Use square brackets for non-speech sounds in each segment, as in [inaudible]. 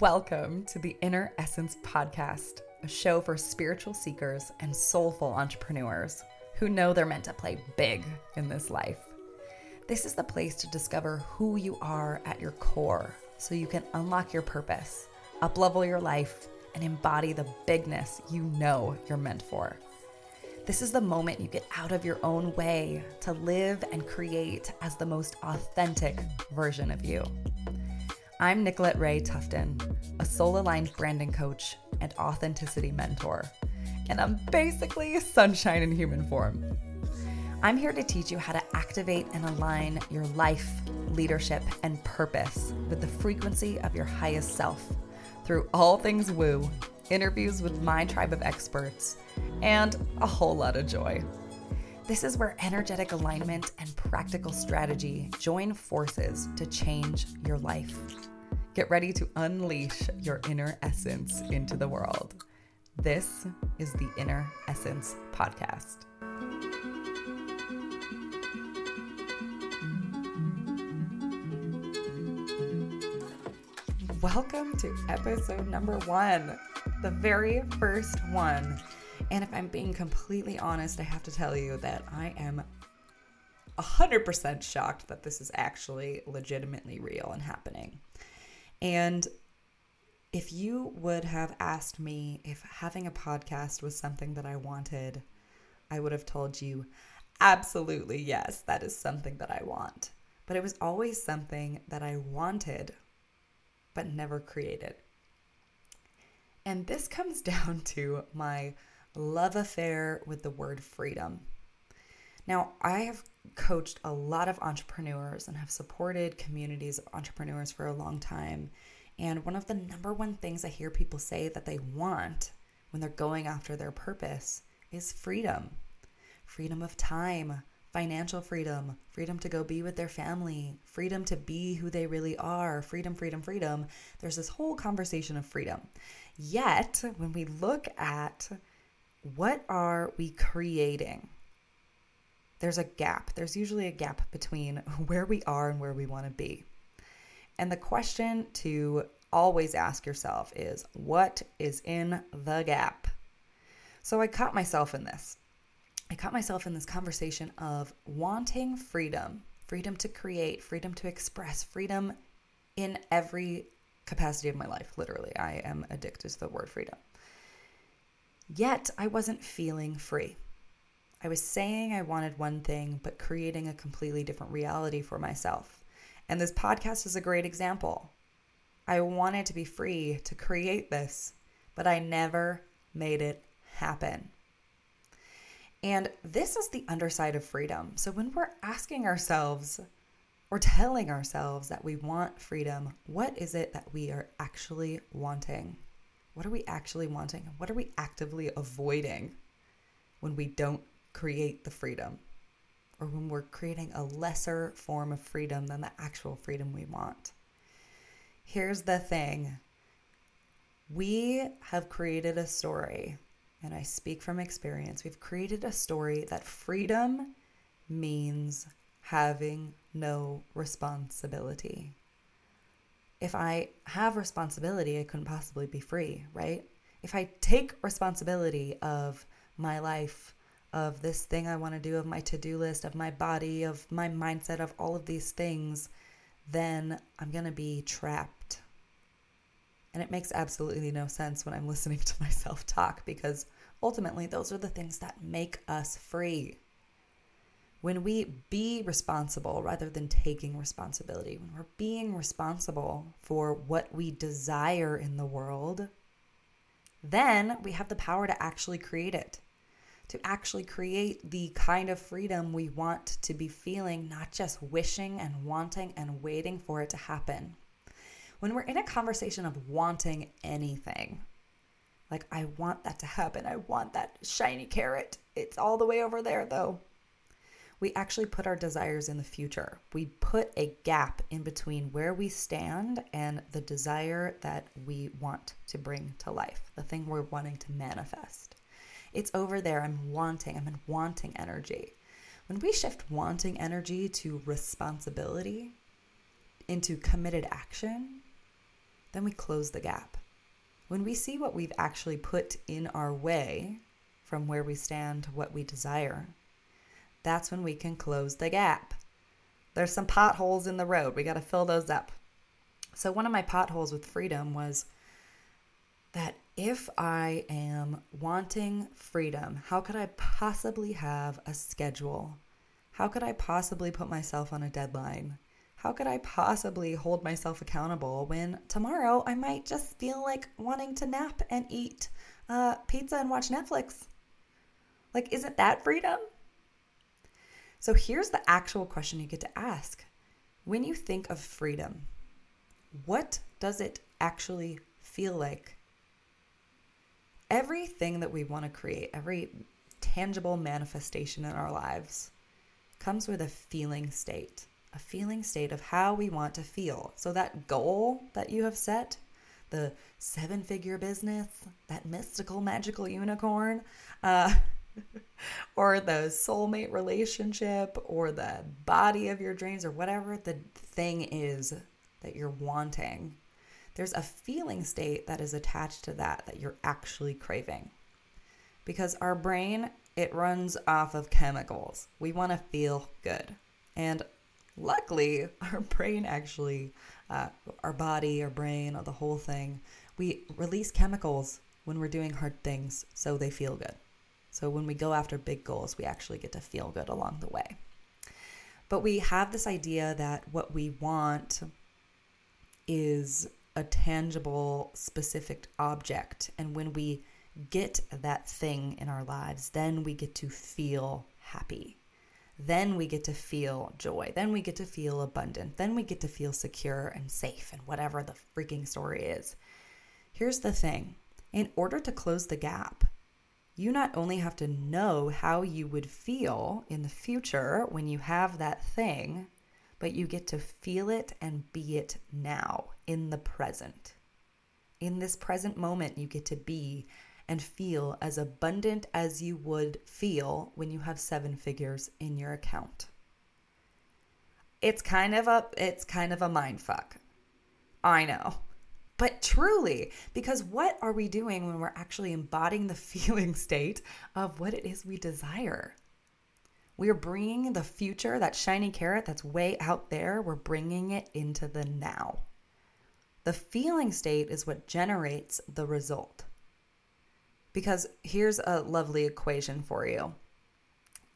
Welcome to the Inner Essence Podcast, a show for spiritual seekers and soulful entrepreneurs who know they're meant to play big in this life. This is the place to discover who you are at your core so you can unlock your purpose, uplevel your life, and embody the bigness you know you're meant for. This is the moment you get out of your own way to live and create as the most authentic version of you. I'm Nicolette Ray Tuftin, a soul aligned branding coach and authenticity mentor, and I'm basically sunshine in human form. I'm here to teach you how to activate and align your life, leadership, and purpose with the frequency of your highest self through all things woo, interviews with my tribe of experts, and a whole lot of joy. This is where energetic alignment and practical strategy join forces to change your life. Get ready to unleash your inner essence into the world. This is the Inner Essence Podcast. Welcome to episode number one, the very first one. And if I'm being completely honest, I have to tell you that I am 100% shocked that this is actually legitimately real and happening. And if you would have asked me if having a podcast was something that I wanted, I would have told you absolutely yes, that is something that I want. But it was always something that I wanted, but never created. And this comes [laughs] down to my love affair with the word freedom. Now, I have coached a lot of entrepreneurs and have supported communities of entrepreneurs for a long time. And one of the number one things I hear people say that they want when they're going after their purpose is freedom freedom of time, financial freedom, freedom to go be with their family, freedom to be who they really are, freedom, freedom, freedom. There's this whole conversation of freedom. Yet, when we look at what are we creating? there's a gap. There's usually a gap between [laughs] where we are and where we want to be. And the question to always ask yourself is what is in the gap? So I caught myself in this. I caught myself in this conversation of wanting freedom, freedom to create, freedom to express, freedom in every capacity of my life. Literally, I am addicted to the word freedom. Yet I wasn't feeling free. I was saying I wanted one thing, but creating a completely different reality for myself. And this podcast is a great example. I wanted to be free to create this, but I never made it happen. And this is the underside of freedom. So when we're asking ourselves or telling ourselves that we want freedom, what is it that we are actually wanting? What are we actually wanting? What are we actively avoiding when we don't create the freedom or when we're creating a lesser form of freedom than the actual freedom we want. Here's the thing we have created a story, and I speak from experience. We've created a story that freedom means having no responsibility. If I have responsibility, I couldn't possibly be free, right? If I take responsibility of my life, of this thing I want to do, of my to do list, of my body, of my mindset, of all of these things, then I'm going to be trapped. And it makes absolutely no sense when I'm [laughs] listening to myself talk because ultimately those are the things that make us free. When we be responsible rather than taking responsibility, when we're being responsible for what we desire in the world, then we have the power to actually create it to actually create the kind of freedom we want to be feeling, not just wishing and wanting and waiting for it to happen. When we're in a conversation of wanting anything, like, I want that to happen, I want that shiny carrot, it's all the way over there though. We actually put our desires in the future. We put a gap in between where we stand and the desire that we want to bring to life, the thing we're wanting to manifest. It's over there. I'm wanting. I'm in wanting energy. When we shift wanting energy to responsibility, into committed action, then we close the gap. When we see what we've actually put in our way from where we stand to what we desire, that's when we can close the gap. There's some potholes in the road. We got to fill those up. So, one of my potholes with freedom was that if I am wanting freedom, how could I possibly have a schedule? How could I possibly put myself on a deadline? How could I possibly hold myself accountable when tomorrow I might just feel like wanting to nap and eat uh, pizza and watch Netflix? Like, isn't that freedom? So here's the actual question you get to ask. When you think of freedom, what does it actually feel like? Everything that we want to create, every tangible manifestation in our lives, comes with a feeling state, a feeling state of how we want to feel. So, that goal that you have set, the seven figure business, that mystical, magical unicorn, uh, [laughs] or the soulmate relationship or the body of your dreams or whatever the thing is that you're wanting, there's a feeling state that is attached to that that you're actually craving. Because our brain, it runs off of chemicals. We want to feel good. And luckily, [laughs] our brain actually, uh, our body, our brain, or the whole thing, we release chemicals when we're doing hard things so they feel good. So when we go after big goals, we actually get to feel good along the way. But we have this idea that what we want is a tangible, specific object. And when we get that thing in our lives, then we get to feel happy. Then we get to feel joy. Then we get to feel abundant. Then we get to feel secure and safe and whatever the freaking story is. Here's the thing in order to close the gap, you not only have to know how you would feel in the future when you have that thing, but you get to feel it and be it now in the present. In this present moment, you get to be and feel as abundant as you would feel when you have seven figures in your account. It's kind of a it's kind of a mind fuck. I know but truly, because what are we doing when we're actually embodying the [laughs] feeling state of what it is we desire? We are bringing the future, that shiny carrot that's way out there, we're bringing it into the now. The feeling state is what generates the result. Because here's a lovely equation for you.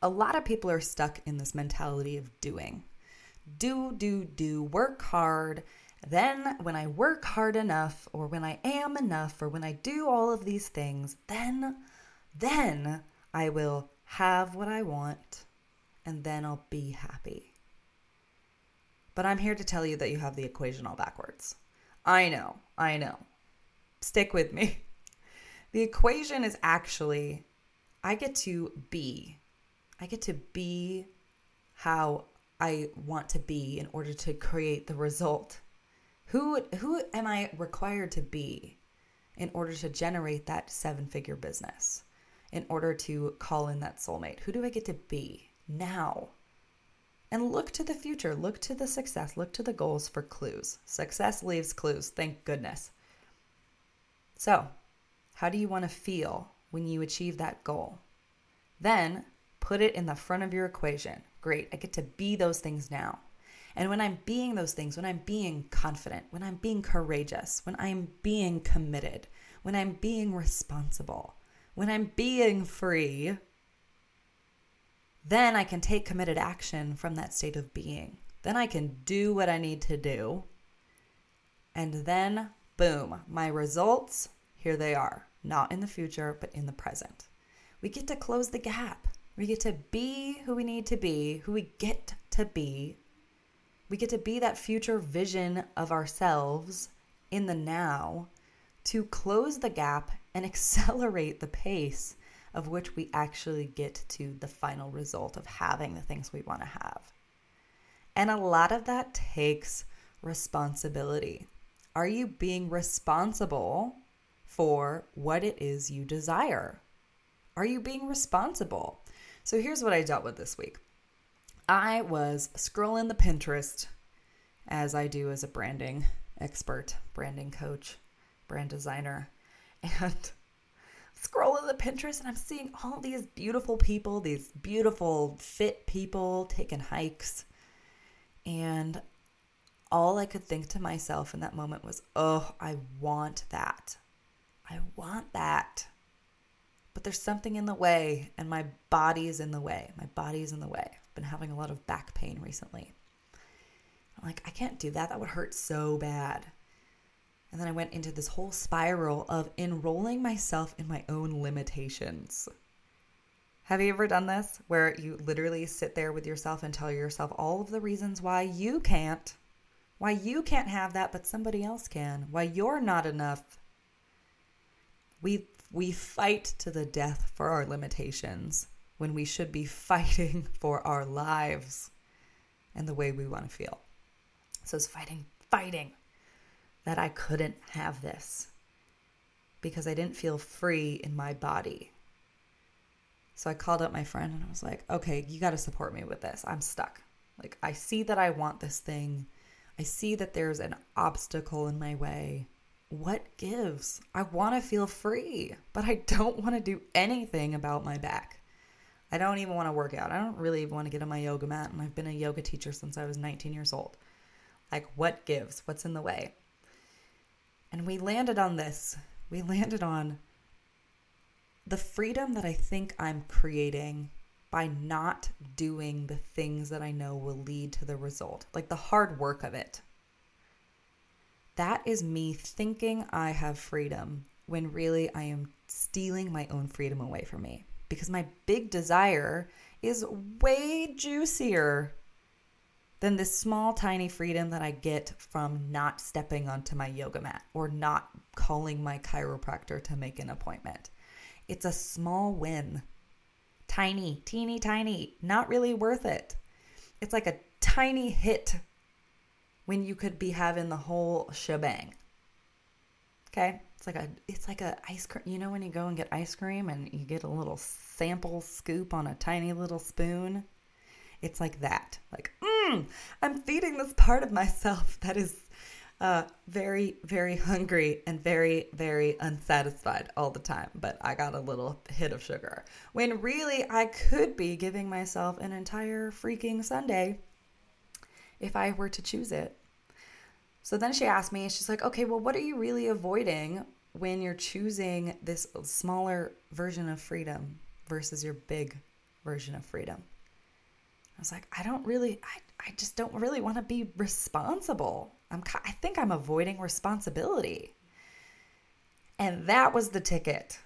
A lot of people are stuck in this mentality of doing. Do, do, do, work hard, then, when I work hard enough, or when I am enough, or when I do all of these things, then, then I will have what I want, and then I'll be happy. But I'm here to tell you that you have the equation all backwards. I know, I know. Stick with me. [laughs] The equation is actually I get to be. I get to be how I want to be in order to create the result who who am I required to be in order to generate that seven-figure business? In order to call in that soulmate? Who do I get to be now? And look to the future, look to the success, look to the goals for clues. Success leaves clues, thank goodness. So, how do you want to feel when you achieve that goal? Then put it in the front of your equation. Great, I get to be those things now. And when I'm being those things, when I'm being confident, when I'm being courageous, when I'm being committed, when I'm being responsible, when I'm being free, then I can take committed action from that state of being. Then I can do what I need to do. And then, boom, my results, here they are. Not in the future, but in the present. We get to close the gap. We get to be who we need to be, who we get to be we get to be that future vision of ourselves in the now to close the gap and [laughs] accelerate the pace of which we actually get to the final result of having the things we want to have. And a lot of that takes responsibility. Are you being responsible for what it is you desire? Are you being responsible? So here's what I dealt with this week. I was scrolling the Pinterest as I do as a branding expert, branding coach, brand designer. [laughs] And scrolling the Pinterest and I'm seeing all these beautiful people, these beautiful fit people taking hikes. And all I could think to myself in that moment was, oh, I want that. I want that. But there's something in the way, and my body is in the way. My body is in the way. Been having a lot of back pain recently. I'm like, I can't do that. That would hurt so bad. And then I went into this whole spiral of enrolling myself in my own limitations. Have you ever done this where you literally sit there with yourself and tell yourself all of the reasons why you can't, why you can't have that, but somebody else can, why you're not enough? We, we fight to the death for our limitations when we should be [laughs] fighting for our lives and the way we want to feel. So it's fighting, fighting that I couldn't have this because I didn't feel free in my body. So I called up my friend and I was like, okay, you got to support me with this. I'm stuck. Like, I see that I want this thing. I see that there's an obstacle in my way. What gives? I want to feel free, but I don't want to do anything about my back. I don't even want to work out. I don't really want to get on my yoga mat. And I've been a yoga teacher since I was 19 years old. Like, what gives? What's in the way? And we landed on this. We landed on the freedom that I think I'm creating by not doing the things that I know will lead to the result, like the hard work of it. That is me thinking I have freedom when really I am stealing my own freedom away from me because my big desire is way juicier than this small, tiny freedom that I get from not stepping onto my yoga mat or not calling my chiropractor to make an appointment. It's a small win. Tiny, teeny tiny, not really worth it. It's like a tiny hit when you could be having the whole shebang. Okay? Like a it's like a ice cream. You know when you go and get ice cream and you get a little sample scoop on a tiny little spoon? It's like that. Like, mm, I'm feeding this part of myself that is uh, very, very hungry and very, very unsatisfied all the time. But I got a little hit of sugar. When really I could be giving myself an entire freaking sundae if I were to choose it. So then she asked me, she's like, okay, well, what are you really avoiding when you're choosing this smaller version of freedom versus your big version of freedom? I was like, I don't really, I, I just don't really want to be responsible. I'm, I think I'm avoiding responsibility. And that was the ticket.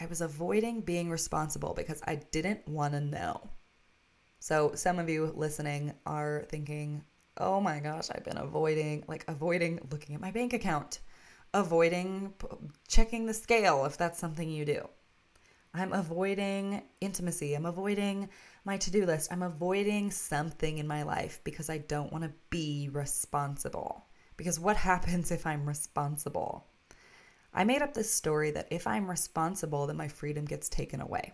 I was avoiding being responsible because I didn't want to know. So some of you listening are thinking, oh my gosh, I've been avoiding, like avoiding looking at my bank account, avoiding checking the scale if that's something you do. I'm avoiding intimacy. I'm avoiding my to do list. I'm avoiding something in my life because I don't want to be responsible. Because what [laughs] happens if I'm responsible? I made up this story that if I'm responsible, then my freedom gets taken away.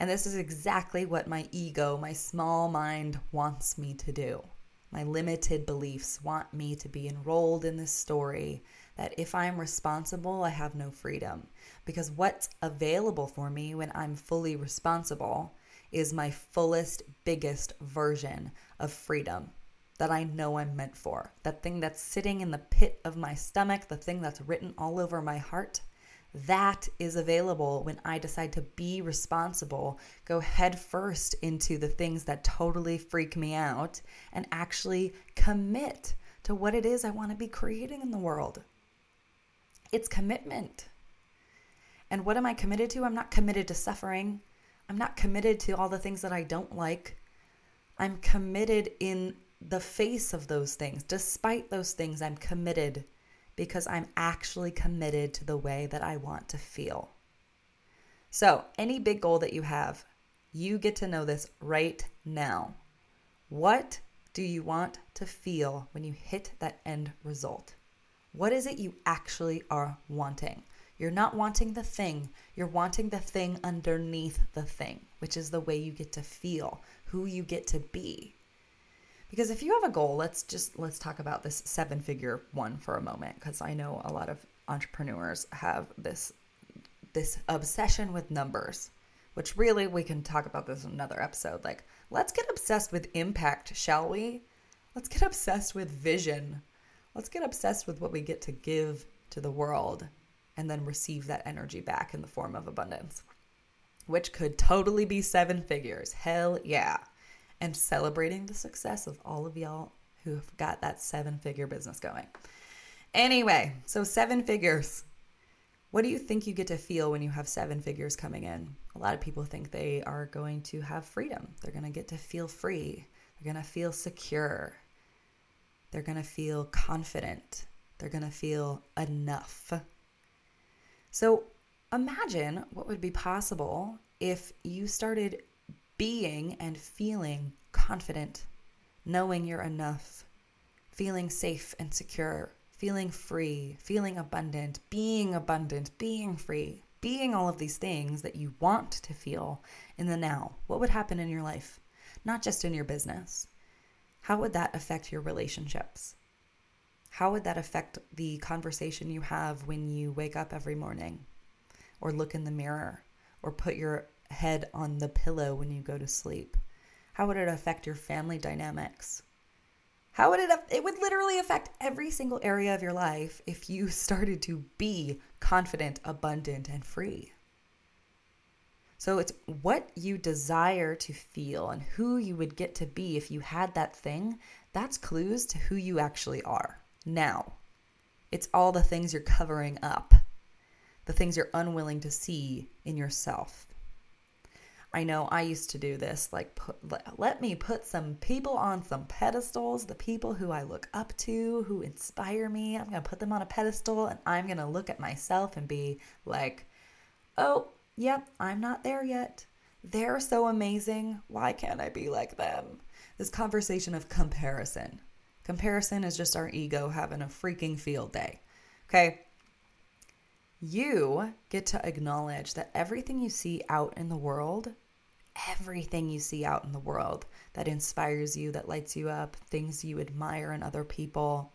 And this is exactly what my ego, my small mind, wants me to do. My limited beliefs want me to be enrolled in this story that if I'm responsible, I have no freedom. Because what's available for me when I'm fully responsible is my fullest, biggest version of freedom that I know I'm meant for. That thing that's sitting in the pit of my stomach, the thing that's written all over my heart, that is available when I decide to be responsible, go head first into the things that totally freak me out, and actually commit to what it is I want to be creating in the world. It's commitment. And what am I committed to? I'm not committed to suffering. I'm not committed to all the things that I don't like. I'm committed in the face of those things. Despite those things, I'm committed because I'm actually committed to the way that I want to feel. So, any big goal that you have, you get to know this right now. What do you want to feel when you hit that end result? What is it you actually are wanting? You're not wanting the thing, you're wanting the thing underneath the thing, which is the way you get to feel, who you get to be. Because if you have a goal, let's just let's talk about this seven figure one for a moment because I know a lot of entrepreneurs have this this obsession with numbers, which really we can talk about this in another episode. Like, let's get obsessed with impact, shall we? Let's get obsessed with vision. Let's get obsessed with what we get to give to the world and then receive that energy back in the form of abundance, which could totally be seven figures. Hell yeah. And celebrating the success of all of y'all who've got that seven figure business going. Anyway, so seven figures. What do you think you get to feel when you have seven figures coming in? A lot of people think they are going to have freedom. They're going to get to feel free. They're going to feel secure. They're going to feel confident. They're going to feel enough. So imagine what would be possible if you started being and feeling confident, knowing you're enough, feeling safe and secure, feeling free, feeling abundant, being abundant, being free, being all of these things that you want to feel in the now. What would happen in your life? Not just in your business. How would that affect your relationships? How would that affect the conversation you have when you wake up every morning or look in the mirror or put your head on the pillow when you go to sleep? How would it affect your family dynamics? How would it it would literally affect every single area of your life if you [laughs] started to be confident, abundant and free. So it's what you desire to feel and who you would get to be if you had that thing. That's clues to who you actually are. Now, it's all the things you're covering up, the things you're unwilling to see in yourself. I know I used to do this. Like, put, let, let me put some people on some pedestals, the people who I look up to, who inspire me. I'm going to put them on a pedestal and I'm going to look at myself and be like, oh, yep, I'm not there yet. They're so amazing. Why can't I be like them? This conversation of comparison. Comparison is just our ego having a freaking field day. Okay. You get to acknowledge that everything you see out in the world everything you see out in the world that inspires you, that lights you up, things you admire in other people,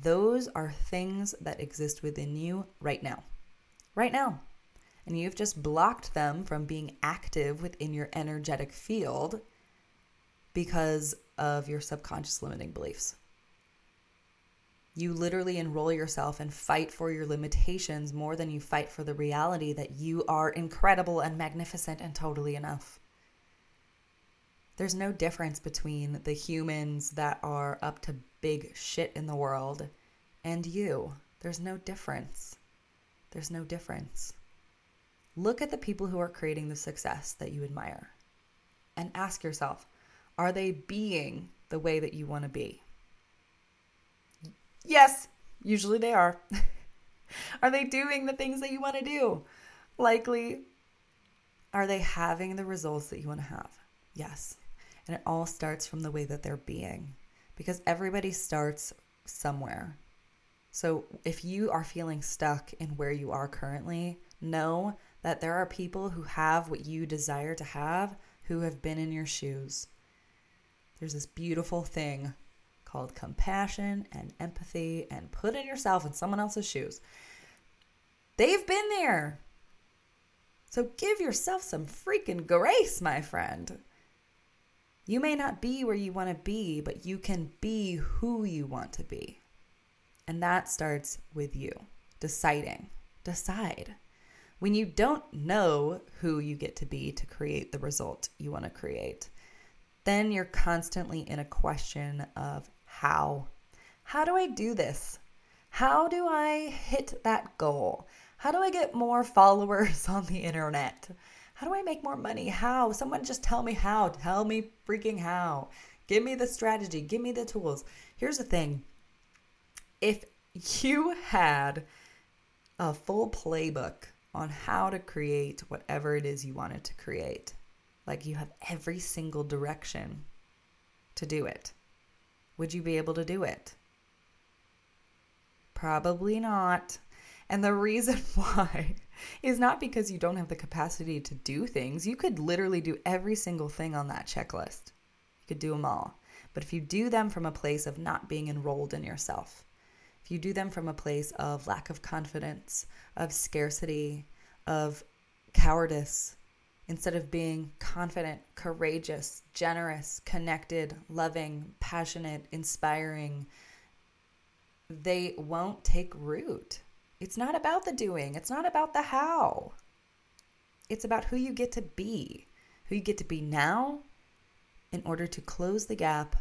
those are things that exist within you right now. Right now. And you've just blocked them from being active within your energetic field because of your subconscious limiting beliefs. You literally enroll yourself and fight for your limitations more than you fight for the reality that you are incredible and magnificent and totally enough. There's no difference between the humans that are up to big shit in the world and you. There's no difference. There's no difference. Look at the people who are creating the success that you admire and ask yourself are they being the way that you want to be? Yes, usually they are. [laughs] are they doing the things that you want to do? Likely. Are they having the results that you want to have? Yes. And it all starts from the way that they're being because everybody starts somewhere. So if you are feeling stuck in where you are currently, know that there are people who have what you desire to have who have been in your shoes. There's this beautiful thing called compassion and empathy and putting yourself in someone else's shoes. They've been there. So give yourself some freaking grace, my friend. You may not be where you want to be, but you can be who you want to be. And that starts with you deciding. Decide. When you don't know who you get to be to create the result you want to create, then you're constantly in a question of how. How do I do this? How do I hit that goal? How do I get more [laughs] followers on the internet? How do I make more money? How? Someone just tell me how. Tell me freaking how. Give me the strategy. Give me the tools. Here's the thing if [laughs] you had a full playbook on how to create whatever it is you wanted to create, like you have every single direction to do it, would you be able to do it? Probably not. And the reason [laughs] why is not because you don't have the capacity to do things. You could literally do every single thing on that checklist. You could do them all. But if you do them from a place of not being enrolled in yourself, if you do them from a place of lack of confidence, of scarcity, of cowardice, instead of being confident, courageous, generous, connected, loving, passionate, inspiring, they won't take root. It's not about the doing, it's not about the how. It's about who you get to be, who you get to be now in order to close the gap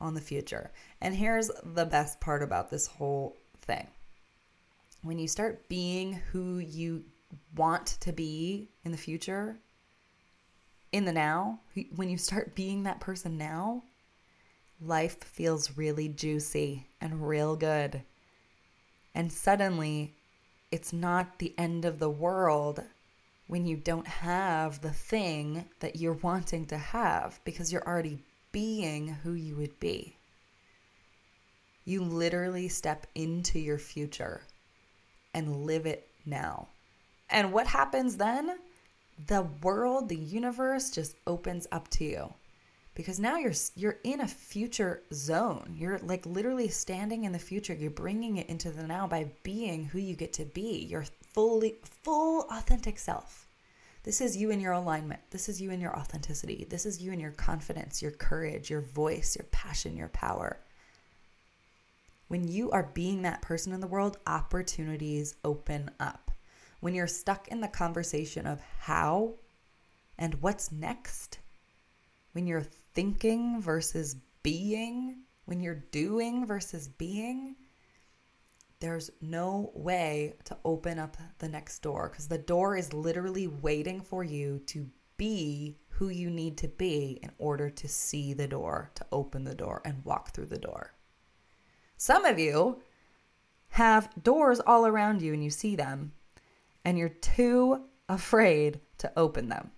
on the future. And here's the best part about this whole thing when you start being who you want to be in the future, in the now, when you start being that person now, life feels really juicy and real good. And suddenly, it's not the end of the world when you don't have the thing that you're wanting to have because you're already being who you would be. You literally step into your future and live it now. And what happens then? The world, the universe just opens up to you. Because now you're you're in a future zone. You're like literally standing in the future. You're bringing it into the now by being who you get to be. Your fully full authentic self. This is you in your alignment. This is you in your authenticity. This is you in your confidence, your courage, your voice, your passion, your power. When you are being that person in the world, opportunities open up. When you're stuck in the conversation of how and what's next, when you're thinking versus being, when you're doing versus being, there's no way to open up the next door because the door is literally waiting for you to be who you need to be in order to see the door, to open the door, and walk through the door. Some of you have doors all around you and you see them, and you're too afraid to open them.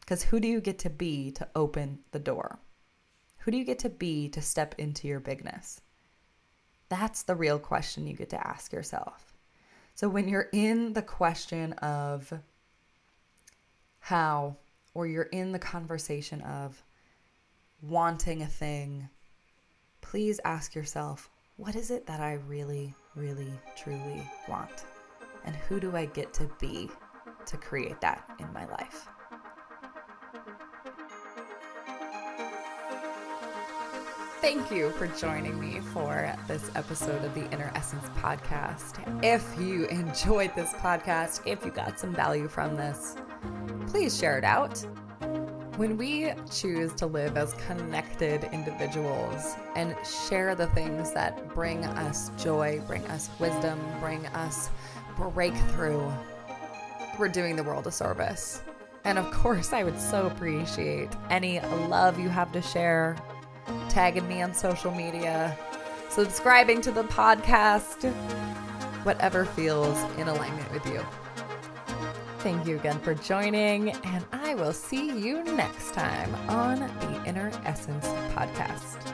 Because who do you get to be to open the door? Who do you get to be to step into your bigness? That's the real question you get to ask yourself. So when you're in the question of how, or you're in the conversation of wanting a thing, please ask yourself, what is it that I really, really, truly want? And who do I get to be to create that in my life? Thank you for joining me for this episode of the Inner Essence podcast. If you [laughs] enjoyed this podcast, if you got some value from this, please share it out. When we choose to live as connected individuals and share the things that bring us joy, bring us wisdom, bring us breakthrough, we're doing the world a service. And of course, I would so appreciate any love you have to share tagging me on social media, subscribing to the podcast, whatever feels in alignment with you. Thank you again for joining, and I will see you next time on the Inner Essence Podcast.